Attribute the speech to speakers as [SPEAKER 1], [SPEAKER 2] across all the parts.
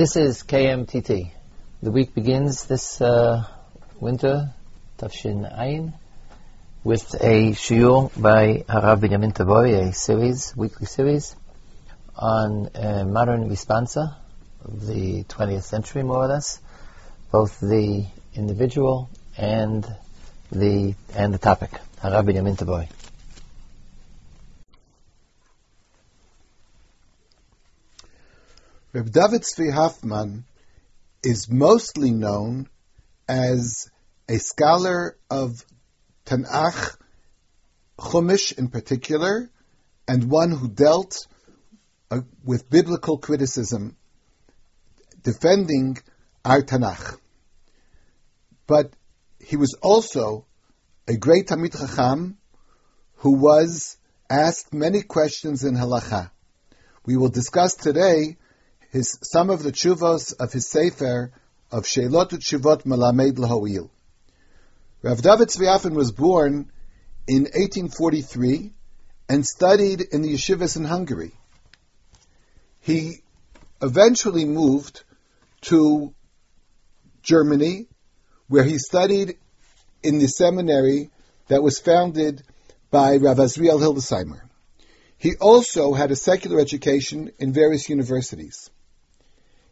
[SPEAKER 1] This is KMTT. The week begins this uh, winter, Tafshin Ayin, with a shiur by Harav Binyamin Tabory, a series, weekly series, on uh, modern responsa of the 20th century, more or less, both the individual and the and the topic. Harav Binyamin Tabory.
[SPEAKER 2] Reb David Tzvi Hoffman is mostly known as a scholar of Tanakh, Chumash in particular, and one who dealt uh, with biblical criticism, defending our Tanakh. But he was also a great Talmid Chacham who was asked many questions in halacha. We will discuss today his some of the tshuvos of his sefer of Sheilot Tshuvot Malamed Lahoil. Rav David Tzvi was born in 1843 and studied in the yeshivas in Hungary. He eventually moved to Germany, where he studied in the seminary that was founded by Rav Azriel Hildesheimer. He also had a secular education in various universities.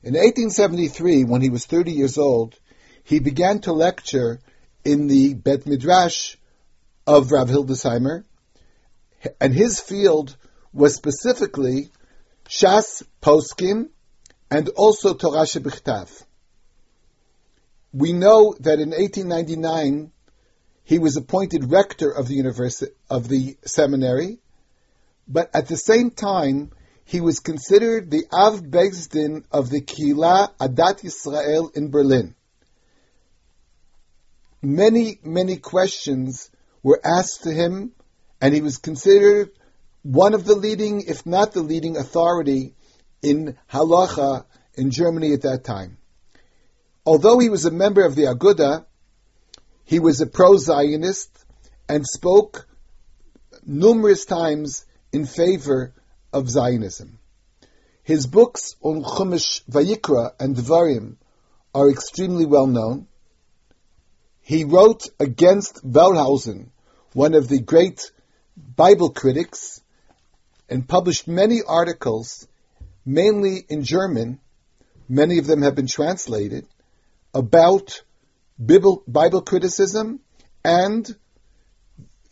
[SPEAKER 2] In 1873, when he was 30 years old, he began to lecture in the Bet Midrash of Rav Hildesheimer, and his field was specifically Shas Poskim and also Torah Shebichtav. We know that in 1899 he was appointed rector of the university of the seminary, but at the same time he was considered the Av Bezdin of the Kila Adat Yisrael in Berlin. Many, many questions were asked to him, and he was considered one of the leading, if not the leading authority in halacha in Germany at that time. Although he was a member of the Aguda, he was a pro-Zionist and spoke numerous times in favor of Zionism. His books on Chumash, Vayikra, and Devarim are extremely well known. He wrote against Wellhausen, one of the great Bible critics, and published many articles, mainly in German. Many of them have been translated about Bible criticism, and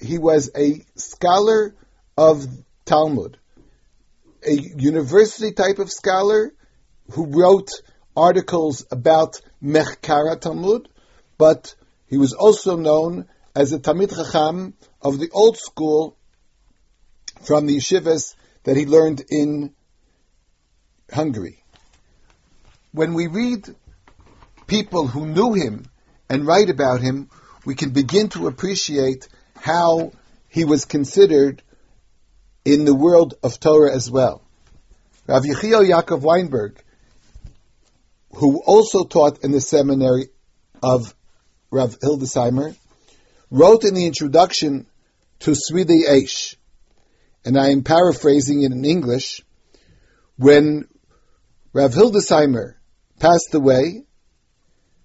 [SPEAKER 2] he was a scholar of Talmud a university type of scholar who wrote articles about Mechkara Talmud, but he was also known as a Talmid Chacham of the old school from the yeshivas that he learned in Hungary. When we read people who knew him and write about him, we can begin to appreciate how he was considered in the world of Torah as well. Rav Yechiel Yaakov Weinberg, who also taught in the seminary of Rav Hildesheimer, wrote in the introduction to Seridei Eish, and I am paraphrasing it in English, when Rav Hildesheimer passed away,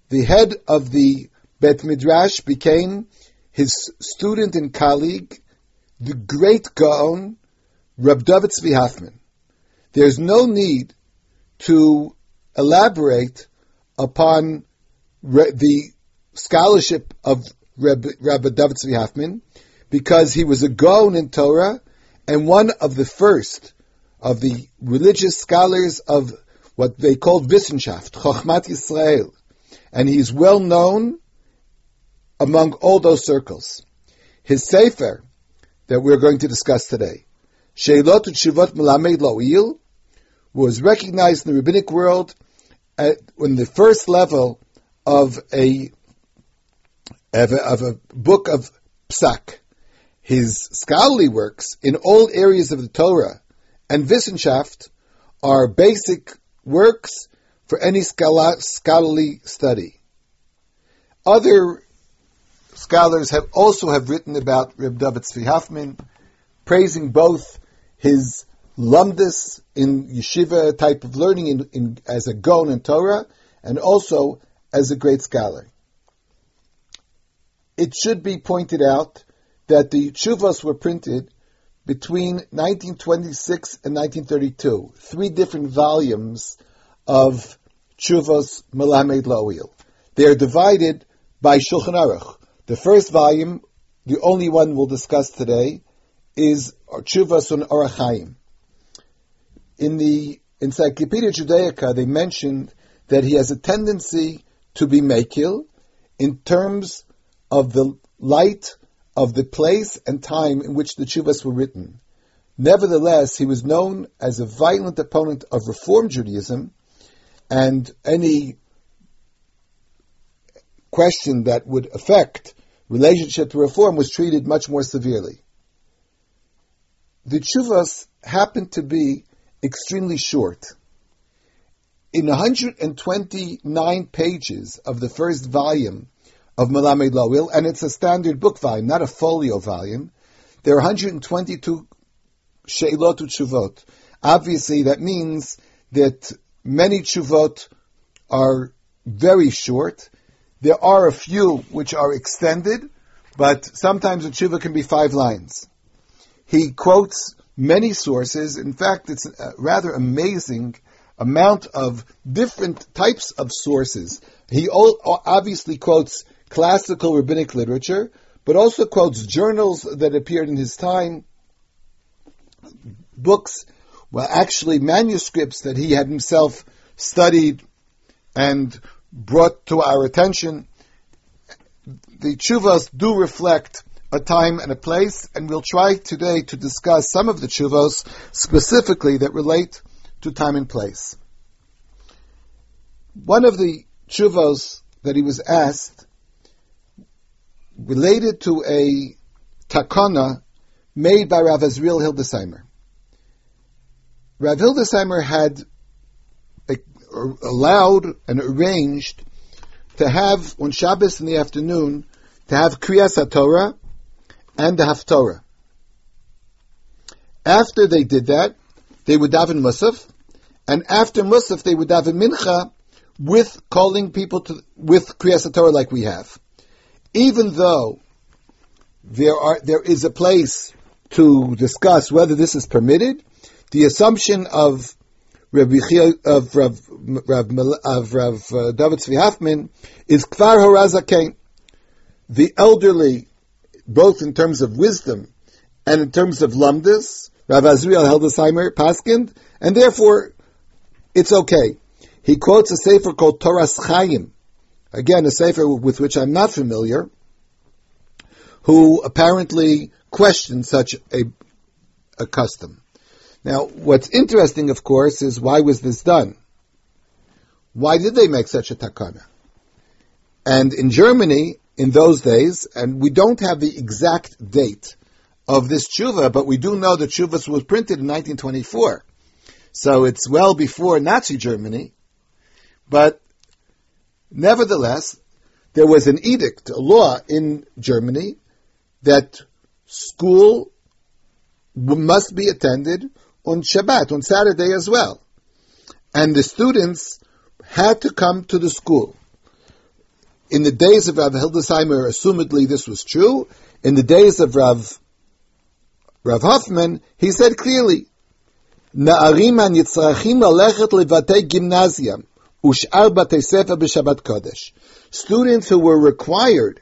[SPEAKER 2] the head of the Bet Midrash became his student and colleague, the great Gaon, Reb David Tzvi Hoffman. There's no need to elaborate upon re- the scholarship of Reb, Rabbi David Tzvi Hoffman because he was a Gaon in Torah and one of the first of the religious scholars of what they called Wissenschaft, Chochmat Yisrael. And he's well known among all those circles. His Sefer that we're going to discuss today Sheilot Tshuvot Melamed Lo'il was recognized in the rabbinic world at, in the first level of a, of a, of a book of psak. His scholarly works in all areas of the Torah and Wissenschaft are basic works for any scholarly study. Other scholars have also have written about Reb David Tzvi Hoffman, praising both his lumdis in yeshiva type of learning in, in, as a gon in Torah, and also as a great scholar. It should be pointed out that the chuvas were printed between 1926 and 1932, three different volumes of chuvas Melamed Lo'il. They are divided by Shulchan Aruch. The first volume, the only one we'll discuss today, is on Orachaim. In the Encyclopedia Judaica, they mentioned that he has a tendency to be makil in terms of the light of the place and time in which the chuvas were written. Nevertheless, he was known as a violent opponent of Reform Judaism, and any question that would affect relationship to Reform was treated much more severely. The chuvas happened to be extremely short. In 129 pages of the first volume of Melamed Lo'il, and it's a standard book volume, not a folio volume, there are 122 Sheilot Chuvot. Obviously, that means that many Chuvot are very short. There are a few which are extended, but sometimes a Tshuva can be five lines. He quotes many sources. In fact, it's a rather amazing amount of different types of sources. He obviously quotes classical rabbinic literature, but also quotes journals that appeared in his time, books, well, actually manuscripts that he had himself studied and brought to our attention. The chuvas do reflect a time and a place, and we'll try today to discuss some of the chuvos specifically that relate to time and place. One of the chuvos that he was asked related to a takana made by Rav Azriel Hildesheimer. Rav Hildesheimer had allowed and arranged to have on Shabbos in the afternoon to have Kriyas Torah and the Haftorah. After they did that, they would daven Musaf, and after Musaf they would daven Mincha with calling people to with Kriyas Torah like we have. Even though there are there is a place to discuss whether this is permitted, the assumption of Rabbi of Rav, Rav, of Rav uh, David Tzvi Hoffman is Kvar Horazakein. The elderly both in terms of wisdom and in terms of lumdis, Rav Azriel Hildesheimer Paskind, and therefore it's okay. He quotes a sefer called Toras Chaim, again a sefer with which I'm not familiar, who apparently questioned such a, a custom. Now, what's interesting, of course, is why was this done? Why did they make such a takana? And in Germany, in those days, and we don't have the exact date of this tshuva, but we do know that tshuva was printed in 1924. So it's well before Nazi Germany. But nevertheless, there was an edict, a law in Germany that school must be attended on Shabbat, on Saturday as well. And the students had to come to the school. In the days of Rav Hildesheimer, assumedly this was true. In the days of Rav, Rav Hoffman, he said clearly, נערים הנצרכים ללכת לבתי גימנסיה ושאר בתי ספר בשבת קודש. Students who were required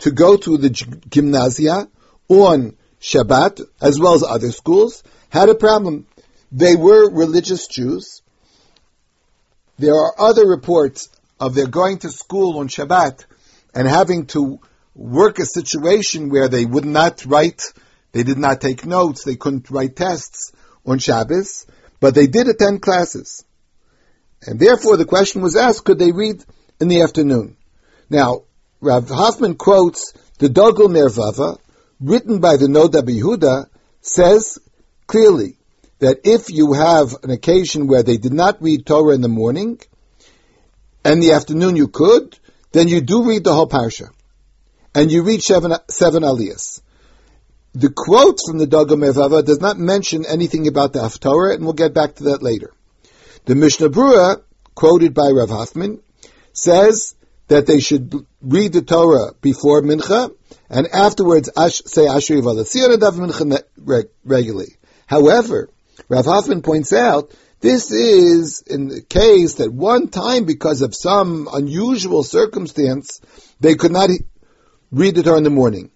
[SPEAKER 2] to go to the gymnasia on Shabbat, as well as other schools, had a problem. They were religious Jews. There are other reports of their going to school on Shabbat and having to work a situation where they would not write, they did not take notes, they couldn't write tests on Shabbos, but they did attend classes. And therefore the question was asked, could they read in the afternoon? Now, Rav Hoffman quotes the Dagul Mervava, written by the Noda Yehuda, says clearly that if you have an occasion where they did not read Torah in the morning, and the afternoon you could, then you do read the whole parsha. And you read seven, seven aliyahs. The quote from the Dagul Mervava does not mention anything about the Haftorah, and we'll get back to that later. The Mishnah Brura, quoted by Rav Hoffman, says that they should read the Torah before Mincha, and afterwards say Ashri Valatzir and Mincha regularly. However, Rav Hoffman points out this is in the case that one time, because of some unusual circumstance, they could not read the Torah in the morning.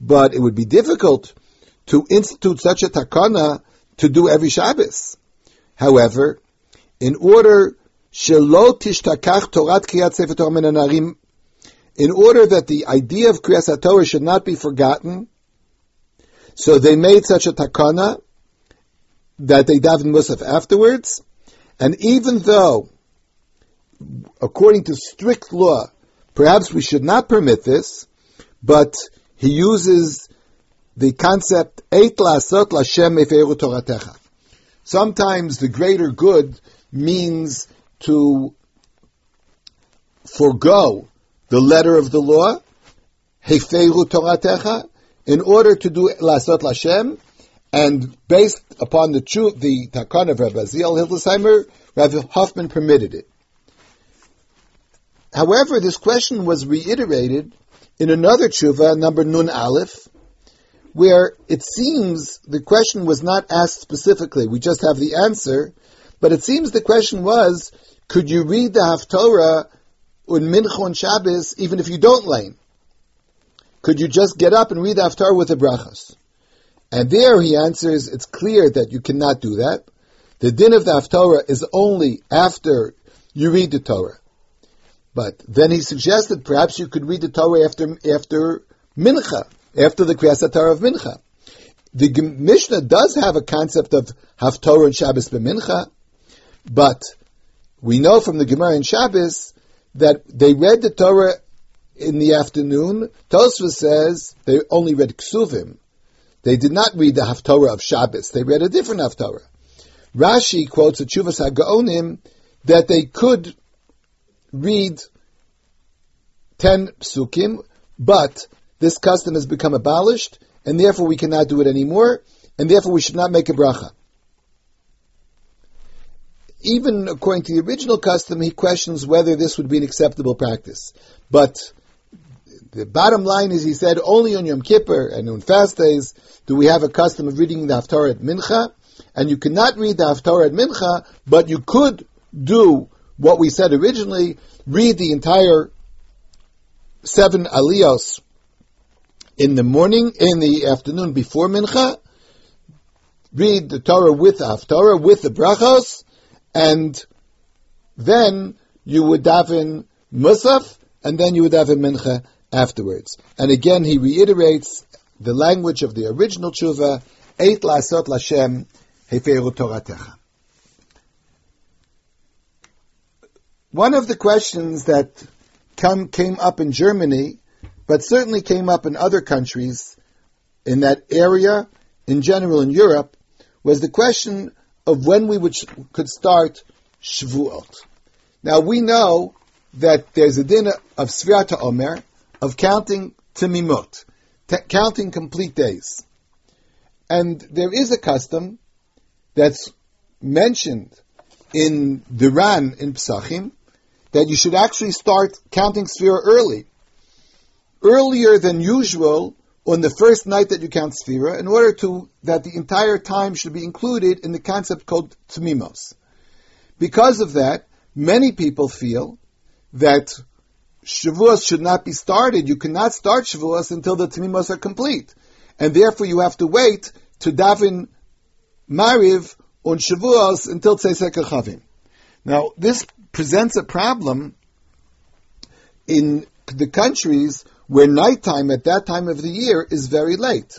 [SPEAKER 2] But it would be difficult to institute such a takana to do every Shabbos. However, in order shelo torat Torah in order that the idea of kriyas Torah should not be forgotten, so they made such a takana that they daven musaf afterwards, and even though, according to strict law, perhaps we should not permit this, but he uses the concept Eit lasot lashem toratecha. Sometimes the greater good means to forego the letter of the law, Hefeiru Toratecha, in order to do Lasot Lashem, and based upon the truth, the Takon of Rabbi Ziel Hildesheimer, Rabbi Hoffman permitted it. However, this question was reiterated in another tshuva, number Nun Aleph, where it seems the question was not asked specifically. We just have the answer, but it seems the question was, could you read the Haftorah on Mincha Shabbos even if you don't lane? Could you just get up and read the Haftarah with the brachas? And there he answers, it's clear that you cannot do that. The din of the Haftorah is only after you read the Torah. But then he suggested perhaps you could read the Torah after, after Mincha, after the Kriyas Torah of Mincha. The Mishnah does have a concept of Haftorah and Shabbos b'Mincha, but we know from the Gemara and Shabbos that they read the Torah in the afternoon. Tosfos says they only read Ksuvim. They did not read the Haftorah of Shabbos. They read a different Haftorah. Rashi quotes a Chuvas HaGaonim that they could read ten psukim, but this custom has become abolished, and therefore we cannot do it anymore, and therefore we should not make a bracha. Even according to the original custom, he questions whether this would be an acceptable practice. But the bottom line is, he said, only on Yom Kippur and on fast days do we have a custom of reading the Haftarah at Mincha, and you cannot read the Haftarah at Mincha, but you could do what we said originally, read the entire seven aliyos in the morning, in the afternoon before Mincha, read the Torah with the Haftarah, with the brachos, and then you would daven Musaf, and then you would daven Mincha afterwards. And again, he reiterates the language of the original tshuva, Eit lasot lashem heferu toratecha. One of the questions that come, came up in Germany, but certainly came up in other countries in that area, in general in Europe, was the question of when we would, could start Shavuot. Now we know that there's a din of Svirata Omer, of counting Timimot, t- counting complete days. And there is a custom that's mentioned in the Ran in Psachim that you should actually start counting Sfira early. Earlier than usual on the first night that you count Sfira in order to, that the entire time should be included in the concept called Tmimos. Because of that, many people feel that Shavuos should not be started. You cannot start Shavuos until the Tamimos are complete. And therefore you have to wait to daven Mariv on Shavuos until Tzesek Chavim. Now, this presents a problem in the countries where nighttime at that time of the year is very late.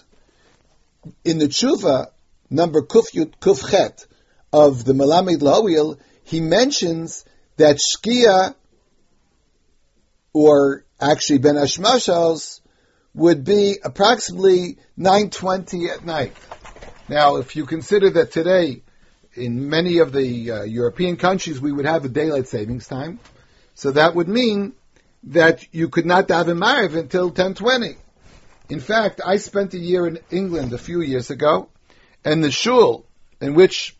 [SPEAKER 2] In the Tshuva, number Kuf Yud Kuf Chet of the Melamed Lawil, he mentions that Shkia or actually Ben Ashmashals would be approximately 9.20 at night. Now, if you consider that today, in many of the uh, European countries, we would have a daylight savings time, so that would mean that you could not have a until 10.20. In fact, I spent a year in England a few years ago, and the shul in which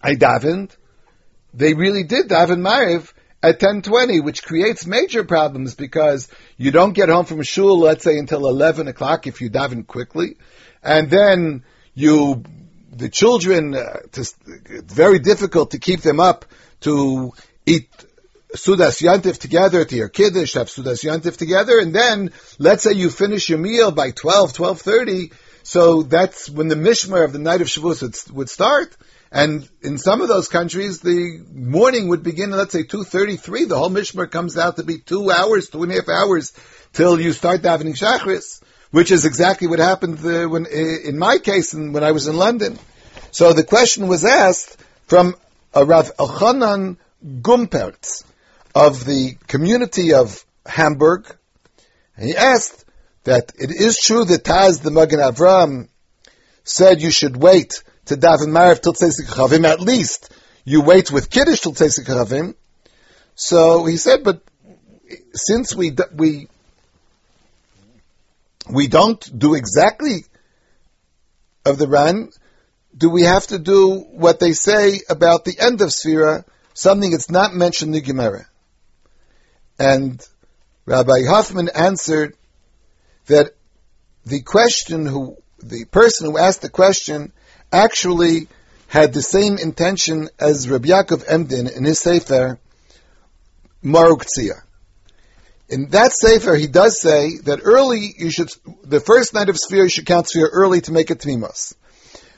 [SPEAKER 2] I davened, they really did daven Mariv at 10.20, which creates major problems because you don't get home from shul, let's say, until 11 o'clock if you daven quickly. And then you, the children, uh, to, it's very difficult to keep them up to eat Sudas Yantif together to your Kiddush, have Sudas Yantif together, and then, let's say you finish your meal by 12, 12.30, so that's when the Mishmar of the night of Shavuos would, would start, and in some of those countries, the morning would begin, let's say, 2.33. The whole Mishmar comes out to be two hours, two and a half hours, till you start davening Shachris, which is exactly what happened uh, when, uh, in my case when I was in London. So the question was asked from a Rav Elchanan Gumpertz of the community of Hamburg, and he asked that it is true that Taz the Magen Avram said you should wait to daven Mariv till Tzeisik Chavim, at least you wait with Kiddush till Tzeisik Chavim. So he said, but since we, we, we don't do exactly of the Ran, do we have to do what they say about the end of Sfira, something that's not mentioned in the Gemara? And Rabbi Hoffman answered that the question who, the person who asked the question actually had the same intention as Rabbi Yaakov Emden in his Sefer, Maruk In that Sefer, he does say that early you should, the first night of Sfira, you should count Sfira early to make it Tmimos.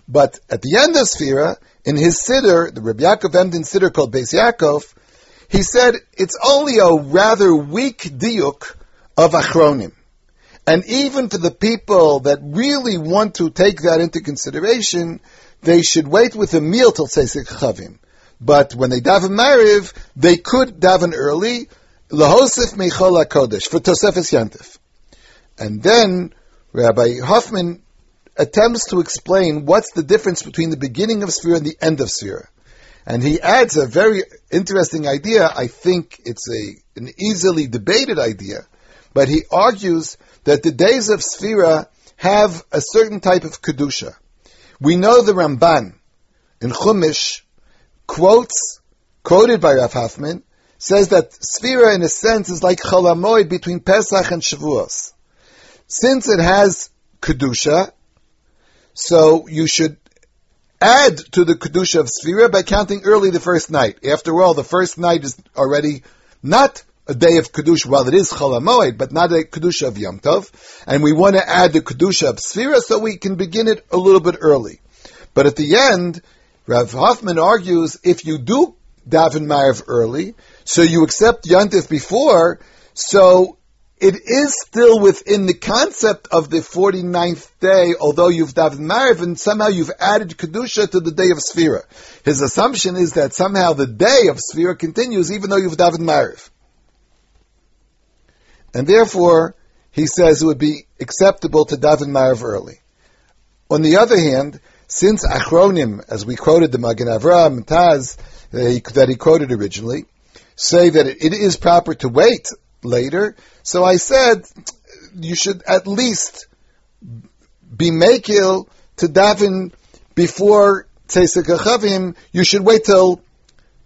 [SPEAKER 2] But at the end of Sfira, in his Siddur, the Rabbi Yaakov Emden Siddur called Beis Yaakov, he said it's only a rather weak diuk of Achronim. And even for the people that really want to take that into consideration, they should wait with a meal till Seisik Chavim. But when they daven Mariv, they could daven early, Lahosif Meichol Kodesh, for Tosefes Yantif. And then Rabbi Hoffman attempts to explain what's the difference between the beginning of Sfira and the end of Sfira. And he adds a very interesting idea. I think it's a, an easily debated idea, but he argues that the days of Sfira have a certain type of Kedusha. We know the Ramban in Chumash quotes, quoted by Rav Hoffman, says that Sfira in a sense is like Cholamoid between Pesach and Shavuos. Since it has Kedusha, so you should add to the Kedusha of Sfira by counting early the first night. After all, the first night is already not a day of Kedusha, while it is Chol but not a Kedusha of Yom Tov, and we want to add the Kedusha of Sfira so we can begin it a little bit early. But at the end, Rav Hoffman argues if you do daven Mariv early, so you accept Yantif before, so it is still within the concept of the 49th day, although you've davened Mariv, and somehow you've added Kedusha to the day of Sfira. His assumption is that somehow the day of Sfira continues even though you've davened Mariv. And therefore, he says it would be acceptable to daven Mariv early. On the other hand, since Achronim, as we quoted the Magen Avram, Taz, that he quoted originally, say that it is proper to wait later. So I said you should at least be makil to daven before Tzesek Chavim. You should wait till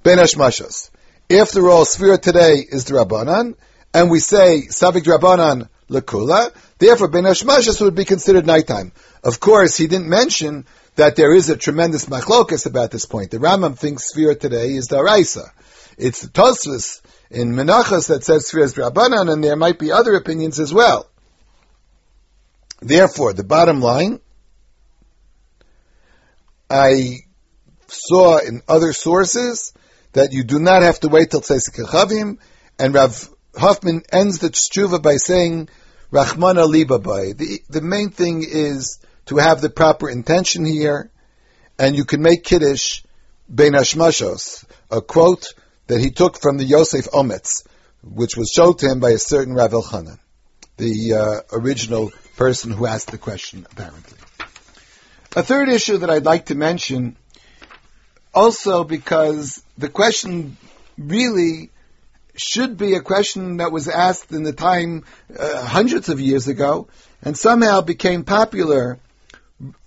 [SPEAKER 2] Ben Hashmashas. After all, Sfira today is the Rabbanan, and we say Savik Rabbanan Lakula. Therefore, Ben Hashmashas would be considered nighttime. Of course, he didn't mention that there is a tremendous machlokas about this point. The Rambam thinks Sfira today is the Araisa. It's the Tosfos in Menachos that says Sfiras Rabbanan, and there might be other opinions as well. Therefore, the bottom line, I saw in other sources that you do not have to wait till Tzeisik Chavim, and Rav Hoffman ends the tshuva by saying, Rachmana Libabai. The, the main thing is to have the proper intention here, and you can make Kiddush Ben Hashmashos, a quote that he took from the Yosef Ometz, which was showed to him by a certain Rav Elchanan, the uh, original person who asked the question, apparently. A third issue that I'd like to mention, also because the question really should be a question that was asked in the time uh, hundreds of years ago and somehow became popular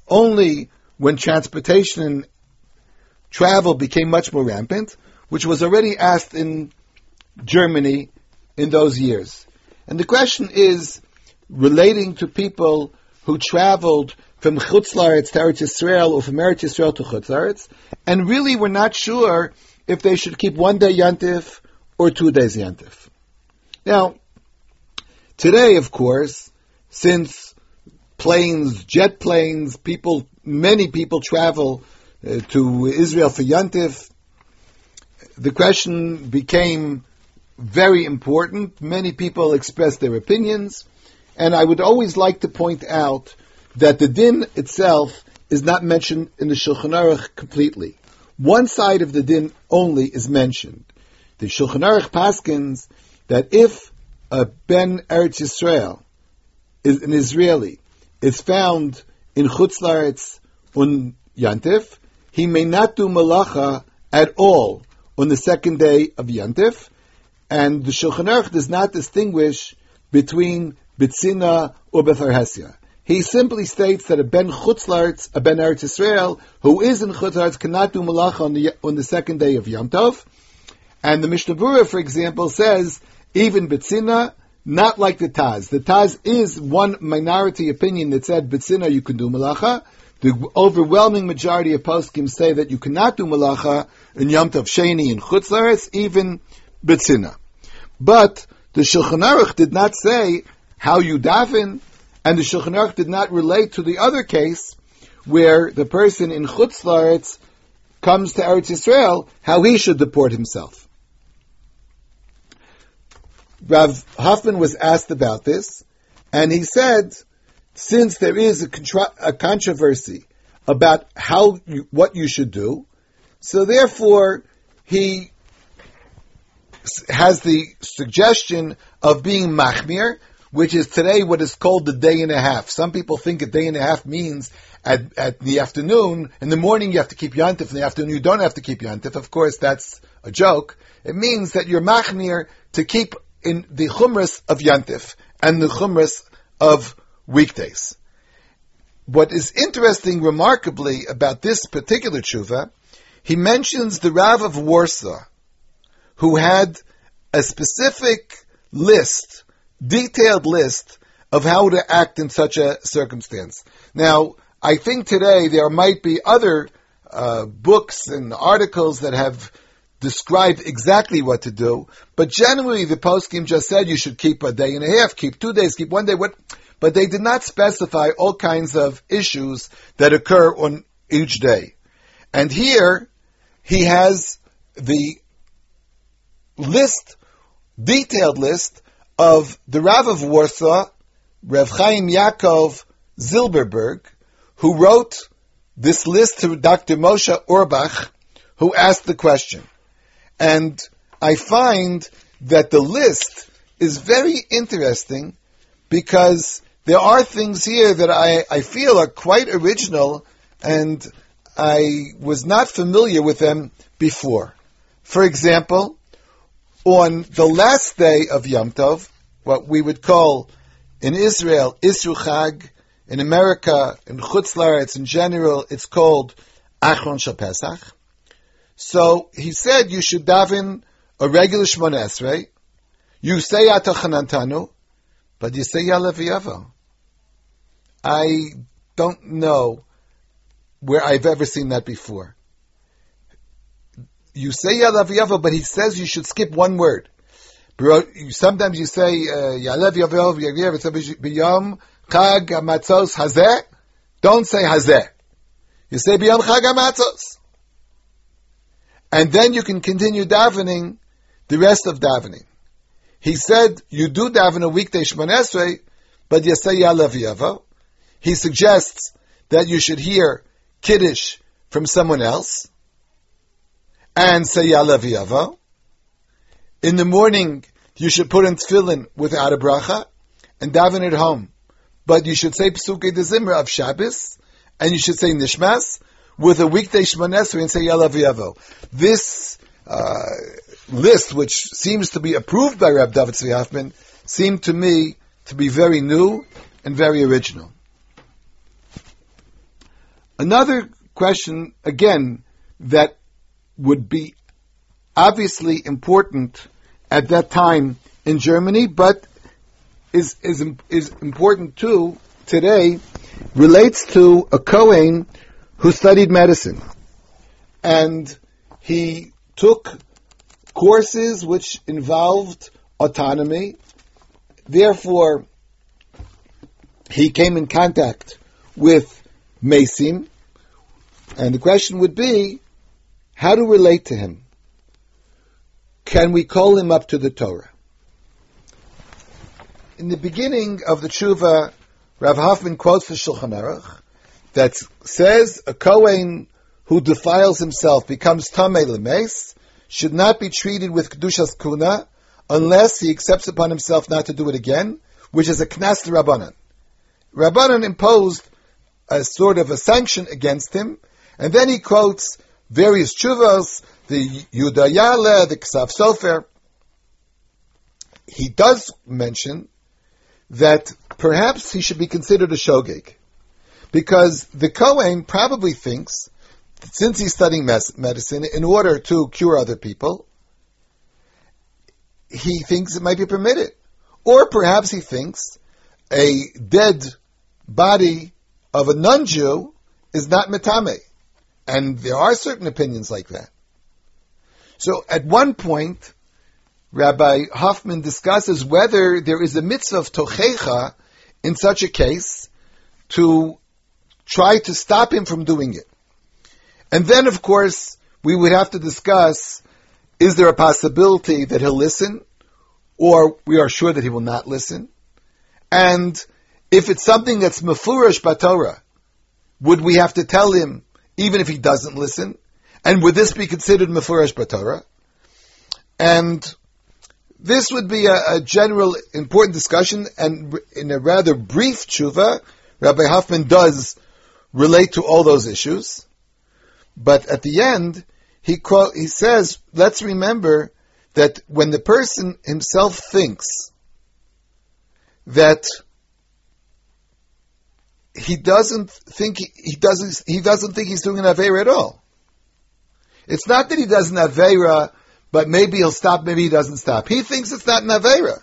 [SPEAKER 2] only when transportation and travel became much more rampant, which was already asked in Germany in those years. And the question is relating to people who traveled from Chutzlaritz to Eretz Yisrael or from Eretz Yisrael to Chutzlaritz, and really were not sure if they should keep one day Yantif or two days Yantif. Now, today, of course, since planes, jet planes, people, many people travel uh, to Israel for Yantif, the question became very important. Many people expressed their opinions, and I would always like to point out that the din itself is not mentioned in the Shulchan Aruch completely. One side of the din only is mentioned. The Shulchan Aruch paskins that if a ben Eretz Yisrael is an Israeli is found in Chutzlaretz on Yantif, he may not do malacha at all on the second day of Yantif, and the Shulchan Aruch does not distinguish between Bitzina or Betharhesia. He simply states that a ben Chutzlarts, a ben Eretz Israel, who is in Chutzlarts, cannot do malacha on the, on the second day of Tov. And the Mishnah Berurah, for example, says, even Bitzina, not like the Taz. The Taz is one minority opinion that said Bitzina you can do malacha. The overwhelming majority of poskim say that you cannot do malacha in Yom Tov Sheni and Chutzlaretz, even Bitzina. But the Shulchan Aruch did not say how you daven, and the Shulchan Aruch did not relate to the other case where the person in Chutz comes to Eretz Yisrael, how he should deport himself. Rav Hoffman was asked about this, and he said, since there is a, contra- a controversy about how you, what you should do, so therefore he has the suggestion of being machmir, which is today what is called the day and a half. Some people think a day and a half means at, at the afternoon, in the morning you have to keep yantif, in the afternoon you don't have to keep yantif. Of course, that's a joke. It means that you're machmir to keep in the chumras of yantif and the chumras of weekdays. What is interesting, remarkably, about this particular tshuva, he mentions the Rav of Warsaw, who had a specific list, detailed list of how to act in such a circumstance. Now, I think today there might be other uh, books and articles that have described exactly what to do, but generally the poskim just said you should keep a day and a half, keep two days, keep one day. What? But they did not specify all kinds of issues that occur on each day. And here he has the list, detailed list of the Rav of Warsaw, Rav Chaim Yaakov Zilberberg, who wrote this list to Dr. Moshe Orbach, who asked the question. And I find that the list is very interesting because there are things here that I, I feel are quite original and I was not familiar with them before. For example, on the last day of Yom Tov, what we would call in Israel Isru Chag, in America, in Chutz Laretz in general, it's called Achron Shal Pesach. So he said you should daven a regular Shmona Esrei. You say Atachanantanu, but you say Yalav I don't know where I've ever seen that before you say Yalav but he says you should skip one word. Sometimes you say uh, Yalav Yavo B'Yom Chag Hamatzos Hazeh. Don't say Hazeh. You say B'Yom Chag Hamatzos. And then you can continue davening the rest of davening. He said you do daven a weekday Shmonesrei, but Yalav Yavo. He suggests that you should hear Kiddush from someone else and say Yalav In the morning, you should put in tefillin without a bracha and daven at home. But you should say Psuke de Zimra of Shabbos, and you should say Nishmas with a weekday Shmonesri and say Yalav Yavo. This uh, list, which seems to be approved by Reb David Tzvi Hoffman, seemed to me to be very new and very original. Another question, again, that would be obviously important at that time in Germany, but is, is, is important too today, relates to a Kohen who studied medicine. And he took courses which involved anatomy. Therefore, he came in contact with Mesim, and the question would be, how to relate to him? Can we call him up to the Torah? In the beginning of the tshuva, Rav Hoffman quotes the Shulchan Aruch that says a Kohen who defiles himself becomes Tamei Lemes should not be treated with Kedushas Kuna unless he accepts upon himself not to do it again, which is a Knas Rabbanan. Rabbanan imposed a sort of a sanction against him, and then he quotes various chuvas, the Yudayale, the Ksav Sofer. He does mention that perhaps he should be considered a shogeg, because the Kohen probably thinks, since he's studying medicine, in order to cure other people, he thinks it might be permitted. Or perhaps he thinks a dead body of a non-Jew is not metame. And there are certain opinions like that. So at one point, Rabbi Hoffman discusses whether there is a mitzvah of tochecha in such a case to try to stop him from doing it. And then, of course, we would have to discuss, is there a possibility that he'll listen? Or we are sure that he will not listen? And if it's something that's mefurish batorah, would we have to tell him even if he doesn't listen? And would this be considered mefurish batorah? And this would be a, a, general important discussion, and in a rather brief tshuva, Rabbi Hoffman does relate to all those issues. But at the end, he he says, let's remember that when the person himself thinks that he doesn't think he, he, doesn't he doesn't think he's doing an avera at all. It's not that he does an avera, but maybe he'll stop, maybe he doesn't stop. He thinks it's not an avera.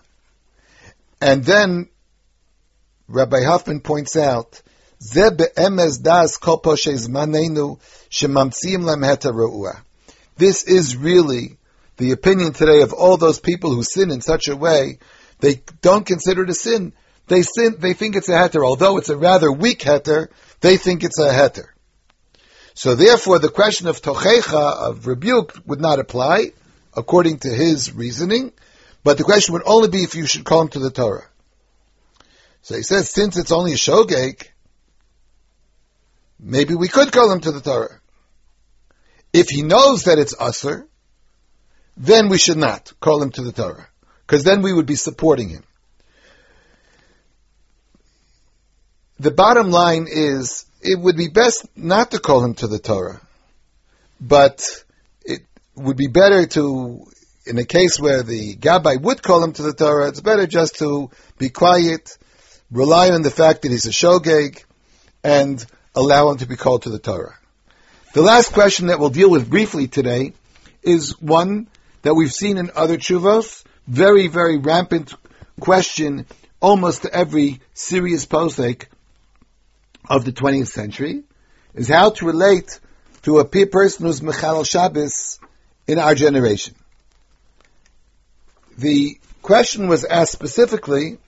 [SPEAKER 2] And then Rabbi Hoffman points out, this is really the opinion today of all those people who sin in such a way, they don't consider it a sin they sin, they think it's a heter. Although it's a rather weak heter, they think it's a heter. So therefore, the question of tochecha, of rebuke, would not apply, according to his reasoning, but the question would only be if you should call him to the Torah. So he says, since it's only a shogeg, maybe we could call him to the Torah. If he knows that it's usr, then we should not call him to the Torah, because then we would be supporting him. the bottom line is it would be best not to call him to the Torah, but it would be better to, in a case where the Gabbai would call him to the Torah, it's better just to be quiet, rely on the fact that he's a shogeg, and allow him to be called to the Torah. The last question that we'll deal with briefly today is one that we've seen in other chuvos, very, very rampant question almost to every serious posek of the 20th century is how to relate to a person who's Mechal Shabbos in our generation. The question was asked specifically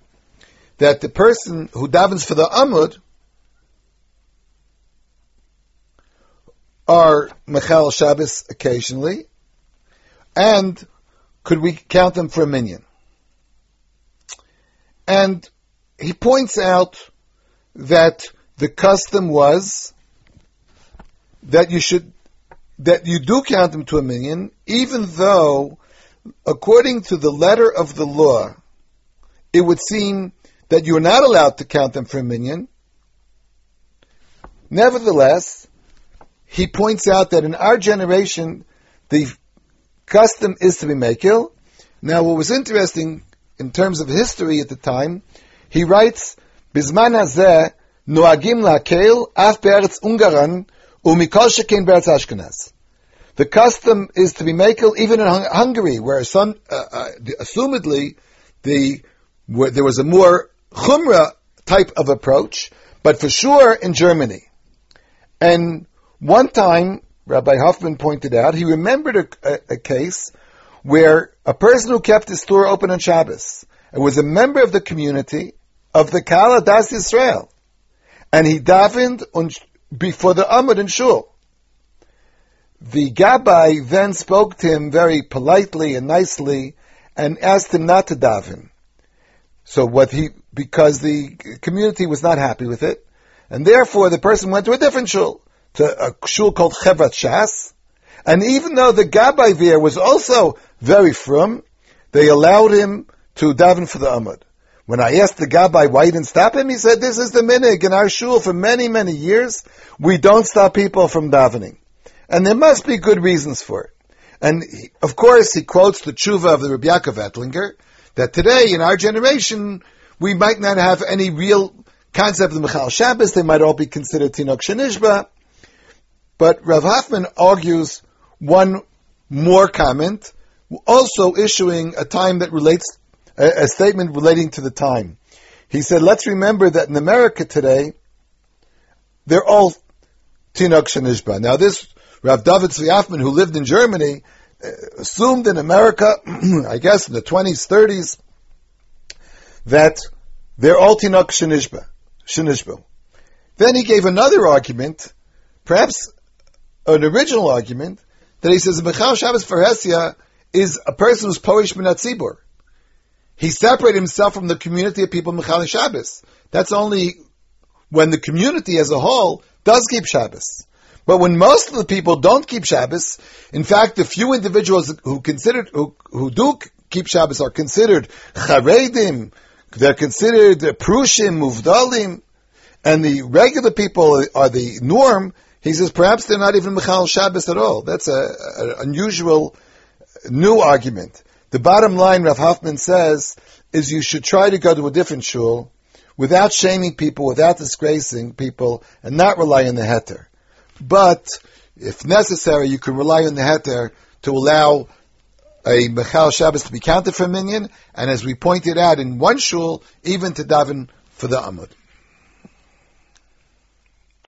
[SPEAKER 2] that the person who davens for the Amud are Mechal Shabbos occasionally, and could we count them for a minyan? And he points out that the custom was that you should that you do count them to a minyan, even though, according to the letter of the law, it would seem that you are not allowed to count them for a minyan. Nevertheless, he points out that in our generation, the custom is to be mekil. Now, what was interesting in terms of history at the time, he writes, "Bizman hazeh noagim lakel af be'eretz Ungaran umikol shekin be'eretz Ashkenaz." The custom is to be mekil even in Hungary, where some, uh, uh, assumedly, the where there was a more chumra type of approach, but for sure in Germany. And one time, Rabbi Hoffman pointed out, he remembered a, a, a case where a person who kept his store open on Shabbos and was a member of the community of the Kala Das Israel, and he davened on, before the Amud in Shul. The Gabbai then spoke to him very politely and nicely and asked him not to daven. So what he, because the community was not happy with it, and therefore the person went to a different shul, to a shul called Chevrat Shas, and even though the Gabbai there was also very frum, they allowed him to daven for the Amud. When I asked the Gabbai why he didn't stop him, he said, this is the minhag in our shul for many, many years. We don't stop people from davening. And there must be good reasons for it. And he, of course, he quotes the tshuva of the Rabbi Yaakov Ettlinger, that today, in our generation, we might not have any real concept of the Mechal Shabbos, they might all be considered Tinok Shenishba. But Rav Hoffman argues one more comment, also issuing a time that relates, a, a statement relating to the time. He said, let's remember that in America today, they're all Tinok Shenishba. Now this Rav David Zvi who lived in Germany, uh, assumed in America, I guess in the 20s, 30s, that they're all Tinok Shenishba. Then he gave another argument, perhaps an original argument, that he says Bechal Shabbos Farhesia is a person who's Poresh Min Hatzibur. He separated himself from the community of people Mechal Shabbos. That's only when the community as a whole does keep Shabbos. But when most of the people don't keep Shabbos, in fact, the few individuals who consider who, who do keep Shabbos are considered charedim, they're considered prushim, muvdalim, and the regular people are the norm. He says perhaps they're not even Mechal Shabbos at all. That's an unusual new argument. The bottom line, Rav Hoffman says, is you should try to go to a different shul without shaming people, without disgracing people, and not rely on the heter. But if necessary, you can rely on the heter to allow a Mechal Shabbos to be counted for minyan, and as we pointed out in one shul, even to daven for the Amud.